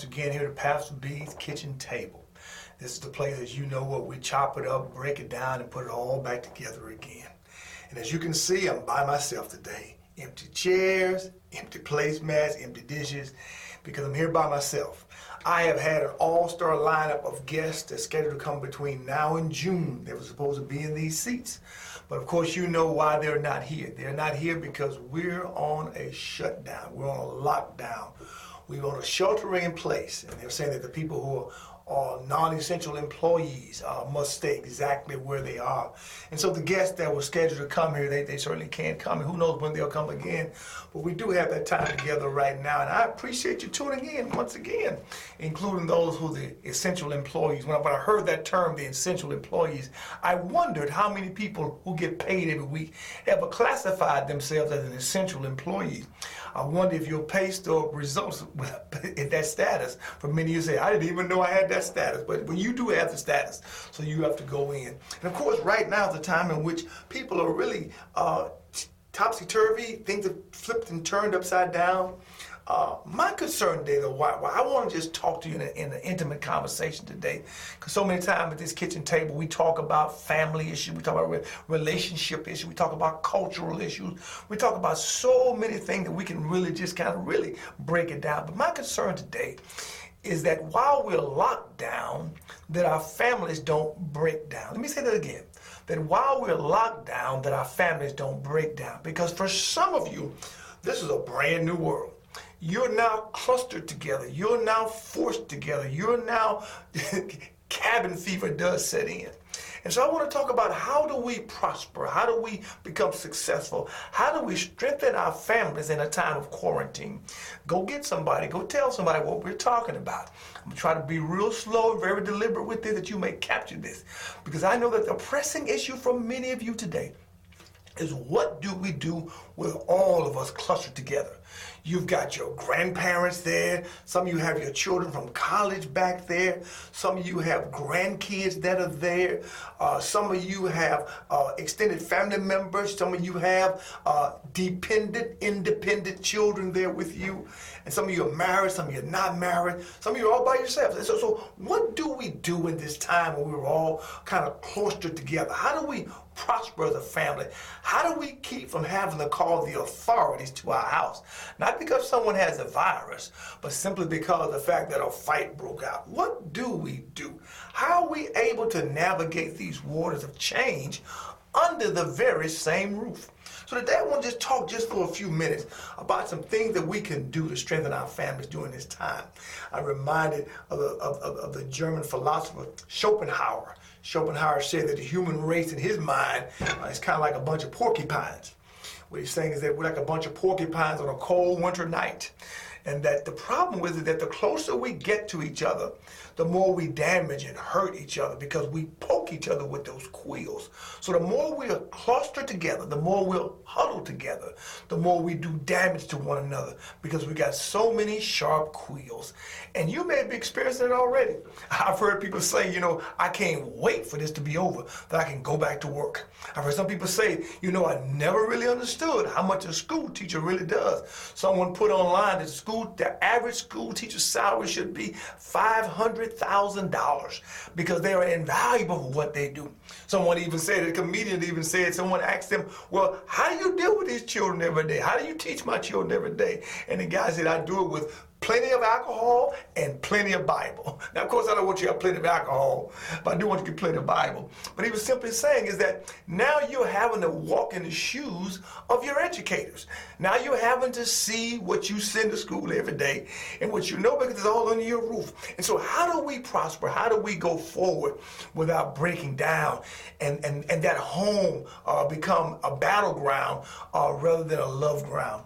once again here to Pastor B's Kitchen Table. This is the place, as you know, where we chop it up, break it down, and put it all back together again. And as you can see, I'm by myself today. Empty chairs, empty placemats, empty dishes, because I'm here by myself. I have had an all-star lineup of guests that's scheduled to come between now and June. They were supposed to be in these seats. But of course, you know why they're not here. They're not here because we're on a shutdown. We're on a lockdown. We're on a sheltering in place. And they're saying that the people who are or non-essential employees uh, must stay exactly where they are. And so the guests that were scheduled to come here, they, they certainly can't come, and who knows when they'll come again. But we do have that time together right now, and I appreciate you tuning in once again, including those who are the essential employees. When I, when I heard that term, the essential employees, I wondered how many people who get paid every week ever classified themselves as an essential employee. I wonder if your pay stub results in that status. For many you say, I didn't even know I had that that status, but when you do have the status, so you have to go in. And of course, right now is the time in which people are really uh, topsy turvy, things have flipped and turned upside down. Uh, my concern today, though, why, why I want to just talk to you in, a, in an intimate conversation today, because so many times at this kitchen table we talk about family issues, we talk about re- relationship issues, we talk about cultural issues, we talk about so many things that we can really just kind of really break it down. But my concern today is that while we're locked down, that our families don't break down. Let me say that again. That while we're locked down, that our families don't break down. Because for some of you, this is a brand new world. You're now clustered together. You're now forced together. You're now cabin fever does set in. And so I want to talk about how do we prosper? How do we become successful? How do we strengthen our families in a time of quarantine? Go get somebody, go tell somebody what we're talking about. I'm going to try to be real slow and very deliberate with this that you may capture this. Because I know that the pressing issue for many of you today is what do we do with all of us clustered together? You've got your grandparents there. Some of you have your children from college back there. Some of you have grandkids that are there. Uh, some of you have uh, extended family members. Some of you have uh, dependent, independent children there with you. And some of you are married. Some of you are not married. Some of you are all by yourselves. And so, so what do we do in this time when we're all kind of clustered together? How do we prosper as a family? How do we keep from having to call the authorities to our house? Not because someone has a virus, but simply because of the fact that a fight broke out. What do we do? How are we able to navigate these waters of change under the very same roof? So today I want to just talk just for a few minutes about some things that we can do to strengthen our families during this time. I'm reminded of the, of, of, of the German philosopher Schopenhauer. Schopenhauer said that the human race in his mind uh, is kind of like a bunch of porcupines. What he's saying is that we're like a bunch of porcupines on a cold winter night. And that the problem with it that the closer we get to each other, the more we damage and hurt each other because we poke each other with those quills. So the more we are clustered together, the more we'll huddle together, the more we do damage to one another because we got so many sharp quills. And you may be experiencing it already. I've heard people say, you know, I can't wait for this to be over, that I can go back to work. I've heard some people say, you know, I never really understood how much a school teacher really does. Someone put online that school, the average school teacher's salary should be 500 $100,000 because they are invaluable what they do. Someone even said, a comedian even said, someone asked them, well, how do you deal with these children every day? How do you teach my children every day? And the guy said, I do it with plenty of alcohol and plenty of Bible. Now, of course, I don't want you to have plenty of alcohol, but I do want you to get plenty of Bible. But he was simply saying is that now you're having to walk in the shoes of your educators. Now you're having to see what you send to school every day and what you know because it's all under your roof. And so how do we prosper? How do we go forward without breaking down and, and, and that home uh, become a battleground uh, rather than a love ground?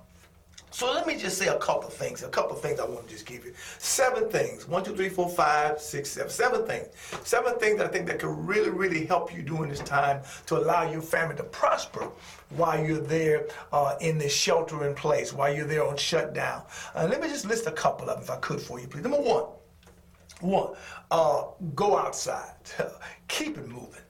So let me just say a couple of things, a couple of things I want to just give you. Seven things. One, two, three, four, five, six, seven. Seven things. Seven things I think that could really, really help you during this time to allow your family to prosper while you're there uh, in this shelter in place, while you're there on shutdown. Uh, let me just list a couple of them if I could for you, please. Number one, one, uh, go outside. Keep it moving.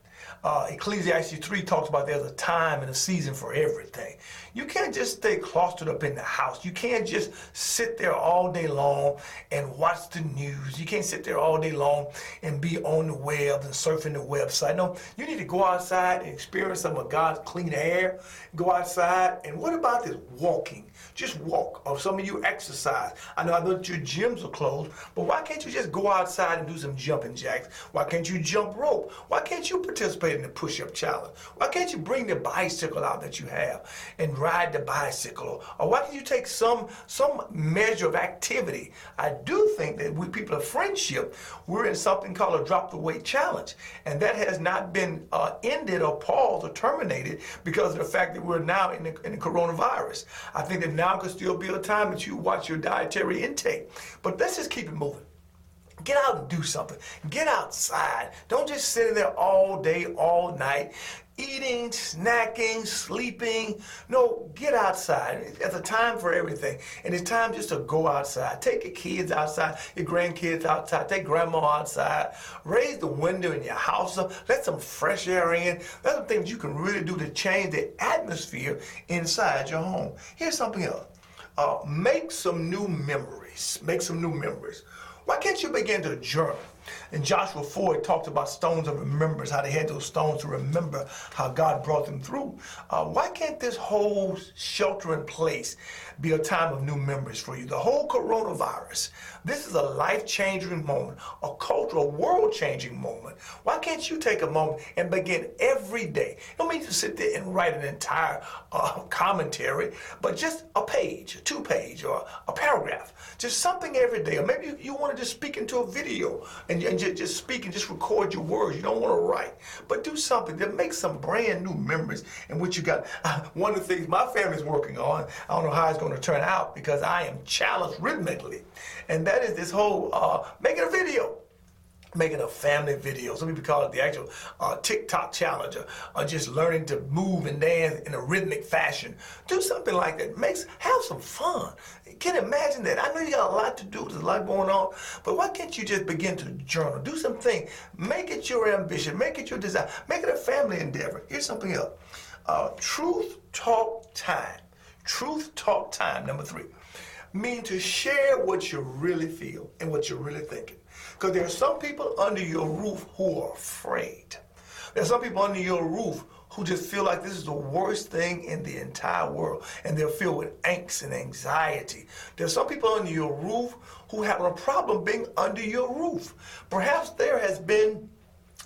Uh, Ecclesiastes 3 talks about there's a time and a season for everything. You can't just stay clustered up in the house. You can't just sit there all day long and watch the news. You can't sit there all day long and be on the web and surfing the website. No, you need to go outside and experience some of God's clean air. Go outside. And what about this walking? Just walk. Or some of you exercise. I know I know that your gyms are closed, but why can't you just go outside and do some jumping jacks? Why can't you jump rope? Why can't you participate in the push-up challenge? Why can't you bring the bicycle out that you have and ride the bicycle? Or why can't you take some some measure of activity? I do think that we people of friendship, we're in something called a drop the weight challenge, and that has not been uh, ended or paused or terminated because of the fact that we're now in the, in the coronavirus. I think that now could still be a time that you watch your dietary intake. But let's just keep it moving. Get out and do something. Get outside. Don't just sit in there all day, all night, eating, snacking, sleeping. No, get outside. There's a time for everything. And it's time just to go outside. Take your kids outside, your grandkids outside, take grandma outside. Raise the window in your house up. Let some fresh air in. That's some things you can really do to change the atmosphere inside your home. Here's something else. Uh, make some new memories. Make some new memories. Why can't you begin to journal? In Joshua 4, it talks about stones of remembrance, how they had those stones to remember how God brought them through. Uh, why can't this whole shelter in place be a time of new memories for you? The whole coronavirus, this is a life changing moment, a cultural, world changing moment. Why can't you take a moment and begin every day? Don't mean to sit there and write an entire uh, commentary, but just a page, a two page, or a paragraph. Just something every day. Or maybe you, you want to just speak into a video and, and just, just speak and just record your words. You don't want to write, but do something that makes some brand new memories and what you got. Uh, one of the things my family's working on, I don't know how it's going to turn out because I am challenged rhythmically, and that is this whole uh, making a video making a family video. Some people call it the actual uh, TikTok challenge, or, or, just learning to move and dance in a rhythmic fashion. Do something like that. Makes have some fun. Can imagine that. I know you got a lot to do. There's a lot going on, but why can't you just begin to journal? Do something. Make it your ambition. Make it your desire. Make it a family endeavor. Here's something else. Uh, truth talk time. Truth talk time. Number three mean to share what you really feel and what you're really thinking. Because there are some people under your roof who are afraid. There are some people under your roof who just feel like this is the worst thing in the entire world and they're filled with angst and anxiety. There are some people under your roof who have a problem being under your roof. Perhaps there has been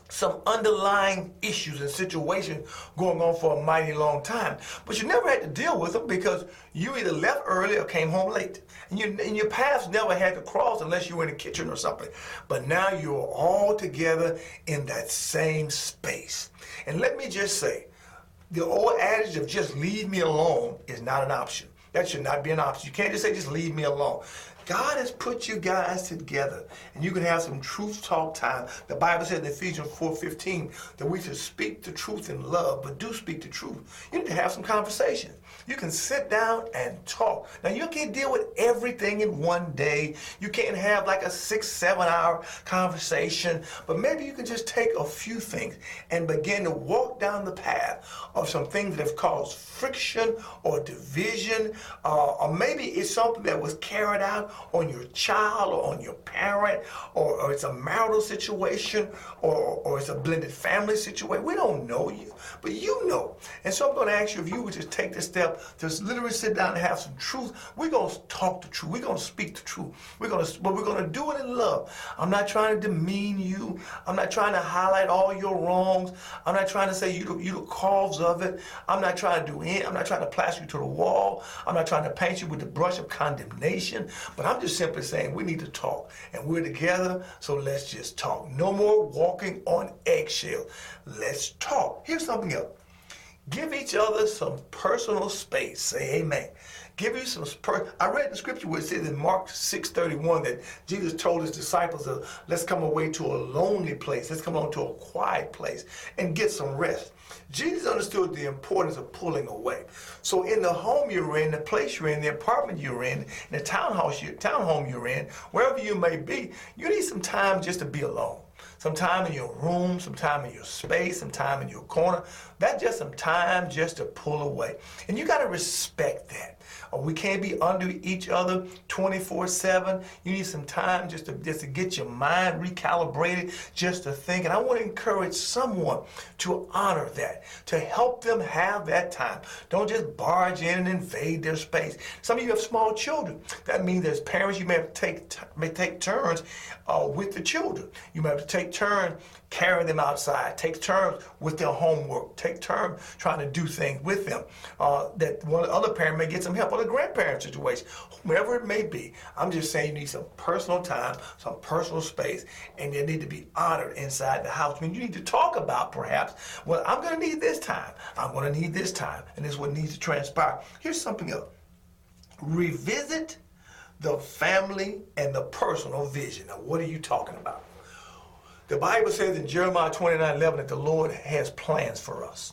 some underlying issues and situations going on for a mighty long time. But you never had to deal with them because you either left early or came home late. And, you, and your paths never had to cross unless you were in the kitchen or something. But now you're all together in that same space. And let me just say, the old adage of just leave me alone is not an option. That should not be an option. You can't just say, just leave me alone. God has put you guys together and you can have some truth talk time. The Bible says in Ephesians 4.15 that we should speak the truth in love, but do speak the truth. You need to have some conversation. You can sit down and talk. Now you can't deal with everything in one day. You can't have like a six, seven hour conversation, but maybe you can just take a few things and begin to walk down the path of some things that have caused friction or division, uh, or maybe it's something that was carried out on your child or on your parent, or, or it's a marital situation, or, or it's a blended family situation. We don't know you, but you know. And so I'm going to ask you if you would just take this step to literally sit down and have some truth. We're going to talk the truth. We're going to speak the truth. We're going to, but we're going to do it in love. I'm not trying to demean you. I'm not trying to highlight all your wrongs. I'm not trying to say you you the cause of it. I'm not trying to do any, I'm not trying to plaster you to the wall. I'm not trying to paint you with the brush of condemnation. But I'm just simply saying we need to talk. And we're together, so let's just talk. No more walking on eggshells. Let's talk. Here's something else. Give each other some personal space. Say amen. Give you some. Per- I read the scripture where it says in Mark 6:31 that Jesus told his disciples, uh, "Let's come away to a lonely place. Let's come on to a quiet place and get some rest." Jesus understood the importance of pulling away. So in the home you're in, the place you're in, the apartment you're in, in the townhouse, your townhome you're in, wherever you may be, you need some time just to be alone some time in your room, some time in your space, some time in your corner. That's just some time just to pull away. And you got to respect that. Or we can't be under each other 24-7. You need some time just to just to get your mind recalibrated, just to think. And I want to encourage someone to honor that, to help them have that time. Don't just barge in and invade their space. Some of you have small children. That means as parents, you may have to take may take turns uh, with the children. You may have to take turns carrying them outside, take turns with their homework, take turns trying to do things with them. Uh, that one other parent may get some help, or the grandparent situation, whomever it may be. I'm just saying you need some personal time, some personal space, and you need to be honored inside the house. I mean, you need to talk about perhaps, well, I'm going to need this time. I'm going to need this time, and this is what needs to transpire. Here's something else. Revisit the family and the personal vision. Now, what are you talking about? The Bible says in Jeremiah 29 11 that the Lord has plans for us.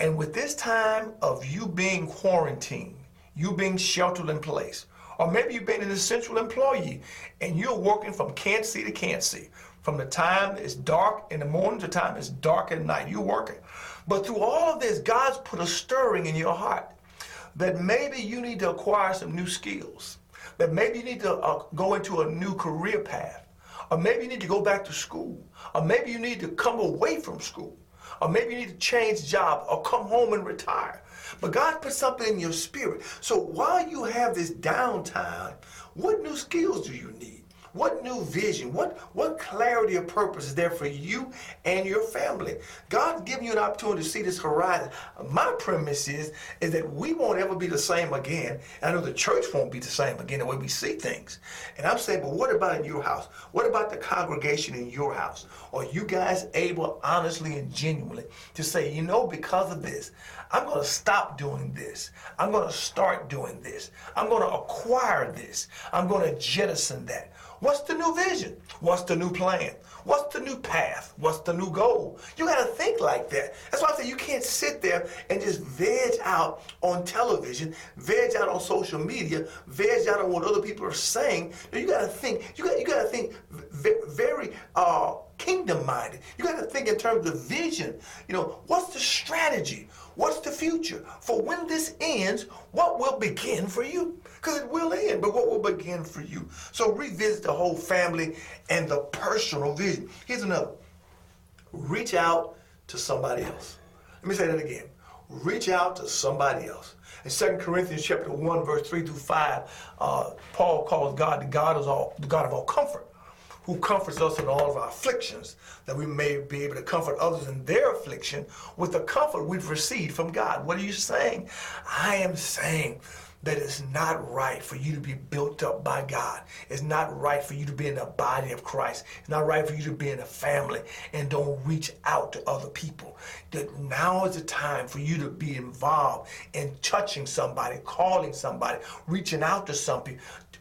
And with this time of you being quarantined, you being sheltered in place, or maybe you've been an essential employee and you're working from can't see to can't see. From the time it's dark in the morning to the time it's dark at night, you're working. But through all of this, God's put a stirring in your heart that maybe you need to acquire some new skills, that maybe you need to uh, go into a new career path, or maybe you need to go back to school, or maybe you need to come away from school, or maybe you need to change job or come home and retire. But God put something in your spirit. So while you have this downtime, what new skills do you need? What new vision? What what clarity of purpose is there for you and your family? God's giving you an opportunity to see this horizon. My premise is is that we won't ever be the same again. I know the church won't be the same again the way we see things. And I'm saying, but what about in your house? What about the congregation in your house? Are you guys able, honestly and genuinely, to say, you know, because of this, I'm going to stop doing this. I'm going to start doing this. I'm going to acquire this. I'm going to jettison that. What's the new vision? What's the new plan? What's the new path? What's the new goal? You got to think like that. That's why I say you can't sit there and just veg out on television, veg out on social media, veg out on what other people are saying. You got to think. You got you got to think very uh, kingdom minded. You got to think in terms of vision. You know, what's the strategy? What's the future? For when this ends, what will begin for you? Because it will end, but what will begin for you? So revisit the whole family and the personal vision. Here's another. Reach out to somebody else. Let me say that again. Reach out to somebody else. In 2 Corinthians chapter 1, verse 3 through 5, uh, Paul calls God the God of all the God of all comfort who comforts us in all of our afflictions, that we may be able to comfort others in their affliction with the comfort we've received from God. What are you saying? I am saying that it's not right for you to be built up by God. It's not right for you to be in the body of Christ. It's not right for you to be in a family and don't reach out to other people. That now is the time for you to be involved in touching somebody, calling somebody, reaching out to somebody,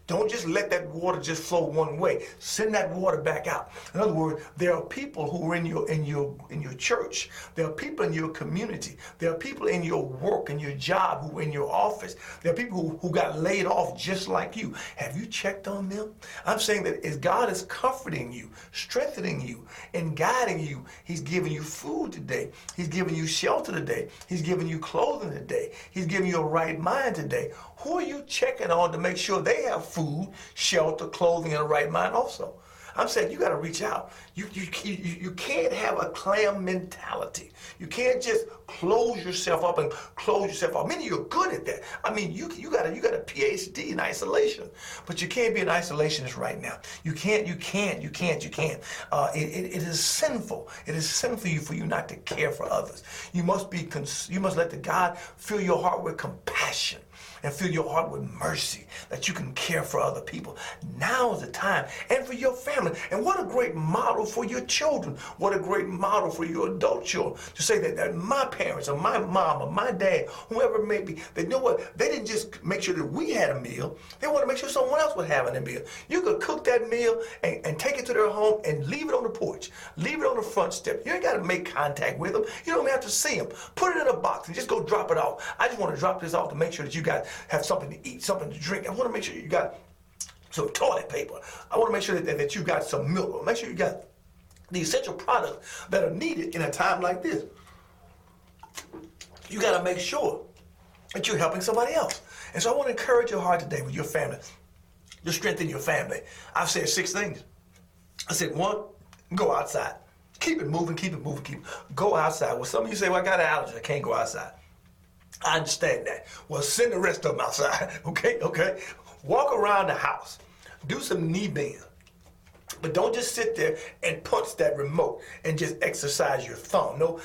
don't just let that water just flow one way. Send that water back out. In other words, there are people who are in your in your in your church. There are people in your community. There are people in your work, in your job, who are in your office. There are people who, who got laid off just like you. Have you checked on them? I'm saying that as God is comforting you, strengthening you, and guiding you, He's giving you food today. He's giving you shelter today. He's giving you clothing today. He's giving you a right mind today. Who are you checking on to make sure they have food, shelter, clothing, and a right mind also? I'm saying you got to reach out. You, you, you, can't have a clam mentality. You can't just close yourself up and close yourself off. Many of you are good at that. I mean, you, you, got a, you got a PhD in isolation, but you can't be an isolationist right now. You can't, you can't, you can't, you can't. Uh, it, it, it is sinful. It is sinful for you, for you not to care for others. You must be, cons- you must let the God fill your heart with compassion and fill your heart with mercy that you can care for other people. Now is the time. And for your family. And what a great model for your children. What a great model for your adult children to say that, that my parents or my mom or my dad, whoever it may be, they know what? They didn't just make sure that we had a meal. They want to make sure someone else was having a meal. You could cook that meal and, and take it to their home and leave it on the porch. Leave it on the front step. You ain't got to make contact with them. You don't have to see them. Put it in a box and just go drop it off. I just want to drop this off to make sure that you got have something to eat, something to drink. I want to make sure you got some toilet paper. I want to make sure that, that, that you got some milk. Make sure you got the essential products that are needed in a time like this. You got to make sure that you're helping somebody else. And so I want to encourage your heart today with your family to strengthen your family. I've said six things. I said, one, go outside. Keep it moving, keep it moving, keep it. Go outside. Well, some of you say, well, I got an allergy, I can't go outside. I understand that. Well, send the rest of them outside, okay? Okay? Walk around the house. Do some knee bends. But don't just sit there and punch that remote and just exercise your thumb. No,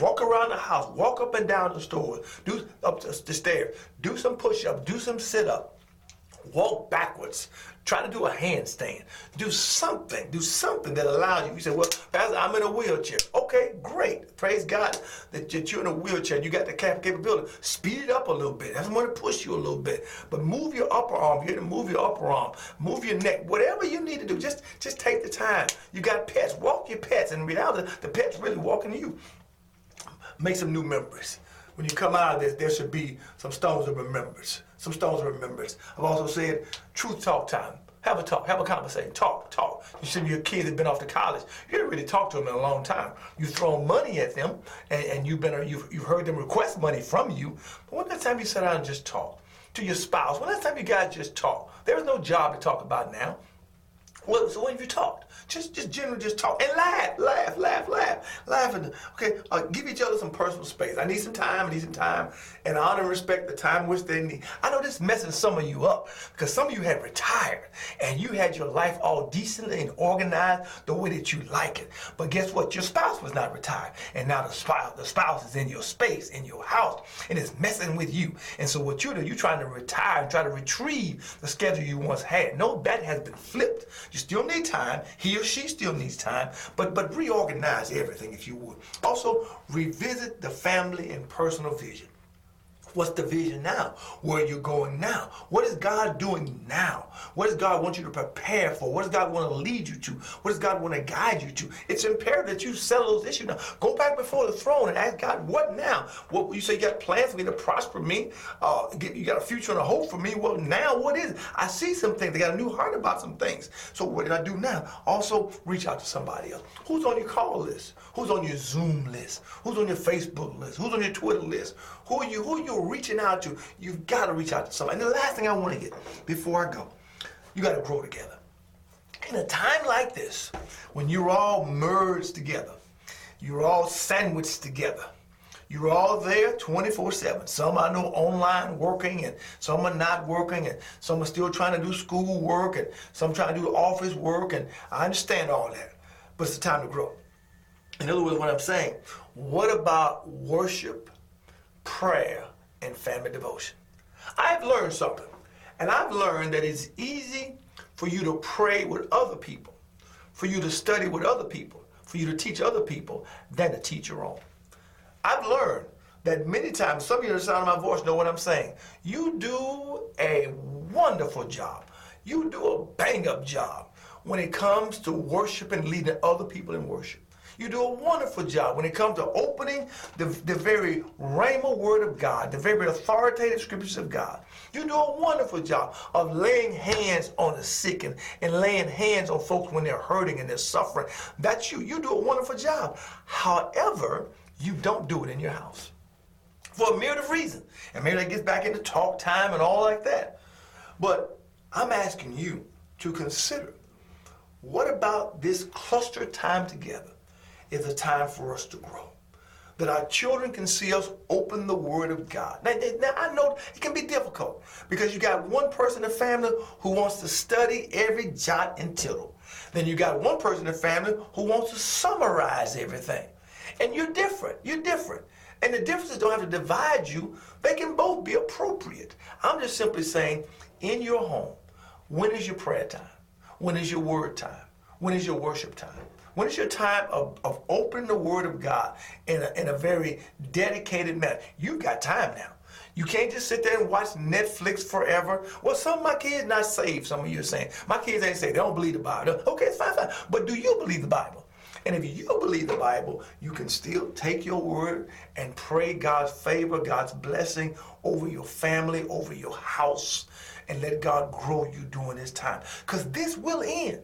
walk around the house, walk up and down the stairs, do up the stairs, do some push-ups, do some sit-up walk backwards, try to do a handstand, do something, do something that allows you. You say, well, Pastor, I'm in a wheelchair. Okay, great. Praise God that you're in a wheelchair. You got the capability. Speed it up a little bit. That's going to push you a little bit. But move your upper arm. You're to move your upper arm. Move your neck. Whatever you need to do, just, just take the time. You got pets. Walk your pets. And reality, the pet's really walking to you. Make some new memories when you come out of this, there should be some stones of remembrance. Some stones of remembrance. I've also said truth talk time. Have a talk, have a conversation, talk, talk. You see your kids have been off to college. You haven't really talked to them in a long time. You've thrown money at them, and, and you've been you've, you've heard them request money from you. But when that time you sit down and just talk to your spouse? When that time you guys just talk? There's no job to talk about now. Well, so when have you talked? Just, just generally, just talk and laugh, laugh, laugh, laugh, laugh. And okay, uh, give each other some personal space. I need some time. I need some time, and honor and respect the time which they need. I know this messing some of you up because some of you had retired and you had your life all decently and organized the way that you like it. But guess what? Your spouse was not retired, and now the spouse, the spouse is in your space, in your house, and it's messing with you. And so what you do, you're trying to retire try to retrieve the schedule you once had. No, that has been flipped. You still need time. He or she still needs time, but but reorganize everything if you would. Also, revisit the family and personal vision. What's the vision now? Where are you going now? What is God doing now? What does God want you to prepare for? What does God want to lead you to? What does God want to guide you to? It's imperative that you settle those issues now. Go back before the throne and ask God, what now? What you say you got plans for me to prosper me? Uh, you got a future and a hope for me? Well, now what is it? I see some things. They got a new heart about some things. So what did I do now? Also, reach out to somebody else. Who's on your call list? Who's on your Zoom list? Who's on your Facebook list? Who's on your Twitter list? Who you? Who are you reaching out to? You've got to reach out to somebody. And the last thing I want to get before I go, you got to grow together. In a time like this, when you're all merged together, you're all sandwiched together. You're all there 24 7. Some I know online working, and some are not working, and some are still trying to do school work, and some trying to do office work, and I understand all that. But it's the time to grow. In other words, what I'm saying, what about worship, prayer, and family devotion? I've learned something. And I've learned that it's easy for you to pray with other people, for you to study with other people, for you to teach other people than to teach your own. I've learned that many times, some of you the sound of my voice know what I'm saying. You do a wonderful job. You do a bang up job when it comes to worship and leading other people in worship. You do a wonderful job when it comes to opening the, the very rhema word of God, the very authoritative scriptures of God. You do a wonderful job of laying hands on the sick and, and laying hands on folks when they're hurting and they're suffering. That's you. You do a wonderful job. However, you don't do it in your house for a myriad of reasons. And maybe that gets back into talk time and all like that. But I'm asking you to consider what about this cluster time together is a time for us to grow. That our children can see us open the Word of God. Now, now, I know it can be difficult because you got one person in the family who wants to study every jot and tittle. Then you got one person in the family who wants to summarize everything. And you're different. You're different. And the differences don't have to divide you. They can both be appropriate. I'm just simply saying, in your home, when is your prayer time? When is your word time? When is your worship time? When is your time of, of opening the Word of God in a, in a very dedicated manner? You've got time now. You can't just sit there and watch Netflix forever. Well, some of my kids not saved, some of you are saying. My kids ain't saved. They don't believe the Bible. Okay, it's fine, fine. But do you believe the Bible? And if you believe the Bible, you can still take your word and pray God's favor, God's blessing over your family, over your house, and let God grow you during this time. Because this will end.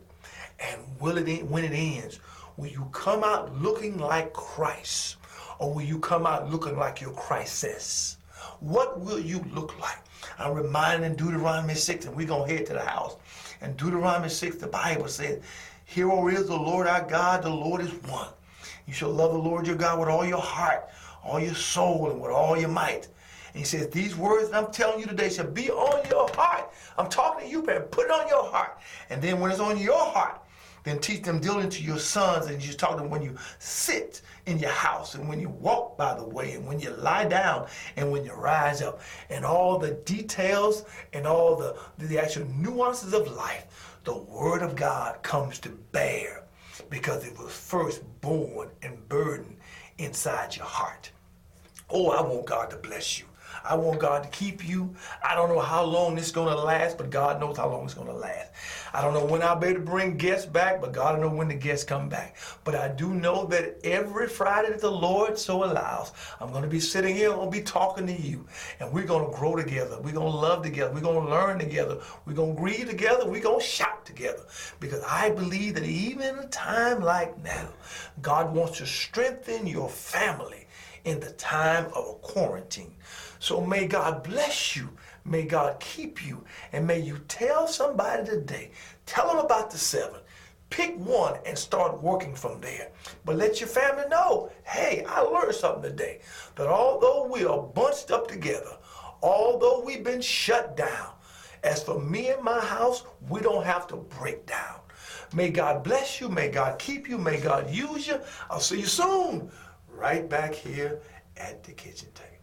And will it when it ends, Will you come out looking like Christ? Or will you come out looking like your Christess? What will you look like? I'm reminded in Deuteronomy 6, and we're going to head to the house. In Deuteronomy 6, the Bible says, Hero is the Lord our God, the Lord is one. You shall love the Lord your God with all your heart, all your soul, and with all your might. And he says, These words that I'm telling you today shall be on your heart. I'm talking to you, man. Put it on your heart. And then when it's on your heart, then teach them diligently to your sons, and you talk to them when you sit in your house, and when you walk by the way, and when you lie down, and when you rise up, and all the details and all the, the actual nuances of life, the Word of God comes to bear because it was first born and burdened inside your heart. Oh, I want God to bless you. I want God to keep you. I don't know how long this is going to last, but God knows how long it's going to last. I don't know when I'll be able to bring guests back, but God knows when the guests come back. But I do know that every Friday that the Lord so allows, I'm going to be sitting here, I'm going to be talking to you, and we're going to grow together. We're going to love together. We're going to learn together. We're going to grieve together. We're going to shout together. Because I believe that even in a time like now, God wants to strengthen your family in the time of a quarantine. So may God bless you. May God keep you. And may you tell somebody today, tell them about the seven. Pick one and start working from there. But let your family know, hey, I learned something today. That although we are bunched up together, although we've been shut down, as for me and my house, we don't have to break down. May God bless you. May God keep you. May God use you. I'll see you soon, right back here at the kitchen table.